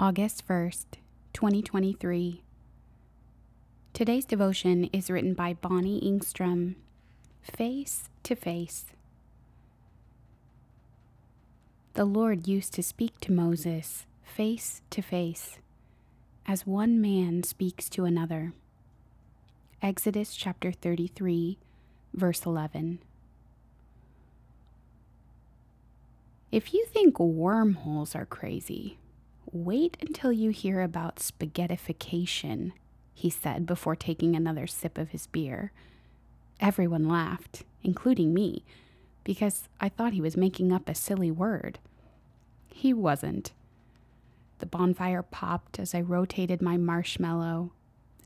August 1st, 2023. Today's devotion is written by Bonnie Engstrom. Face to Face. The Lord used to speak to Moses face to face, as one man speaks to another. Exodus chapter 33, verse 11. If you think wormholes are crazy, wait until you hear about spaghettification, he said before taking another sip of his beer. Everyone laughed, including me, because I thought he was making up a silly word. He wasn't. The bonfire popped as I rotated my marshmallow,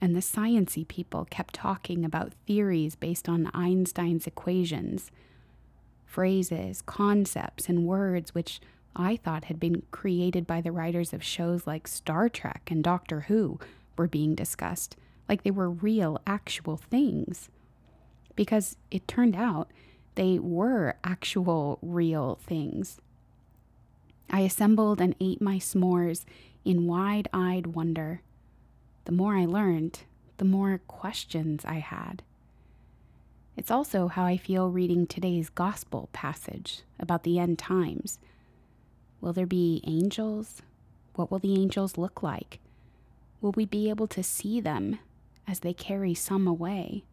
and the sciency people kept talking about theories based on Einstein's equations phrases, concepts, and words which I thought had been created by the writers of shows like Star Trek and Doctor Who were being discussed, like they were real, actual things. Because it turned out they were actual, real things. I assembled and ate my s'mores in wide eyed wonder. The more I learned, the more questions I had. It's also how I feel reading today's gospel passage about the end times. Will there be angels? What will the angels look like? Will we be able to see them as they carry some away?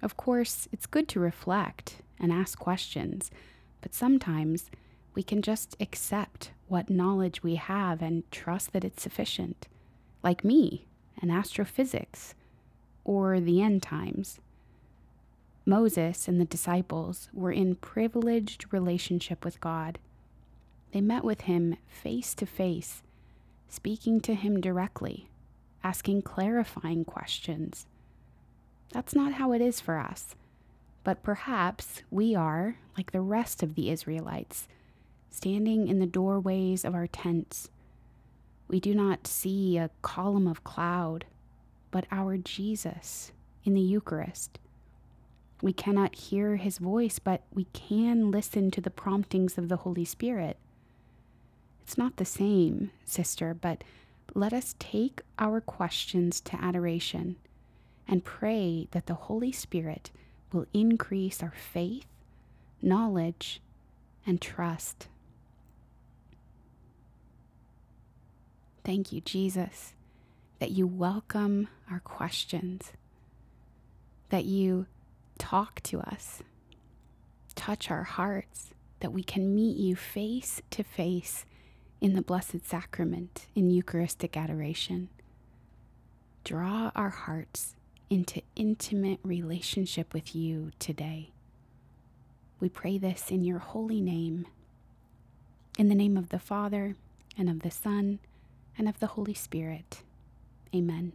Of course, it's good to reflect and ask questions, but sometimes we can just accept what knowledge we have and trust that it's sufficient, like me and astrophysics or the end times. Moses and the disciples were in privileged relationship with God. They met with him face to face, speaking to him directly, asking clarifying questions. That's not how it is for us, but perhaps we are, like the rest of the Israelites, standing in the doorways of our tents. We do not see a column of cloud, but our Jesus in the Eucharist. We cannot hear his voice, but we can listen to the promptings of the Holy Spirit. It's not the same, sister, but let us take our questions to adoration and pray that the Holy Spirit will increase our faith, knowledge, and trust. Thank you, Jesus, that you welcome our questions, that you talk to us, touch our hearts, that we can meet you face to face in the Blessed Sacrament in Eucharistic adoration. Draw our hearts into intimate relationship with you today. We pray this in your holy name. In the name of the Father, and of the Son, and of the Holy Spirit. Amen.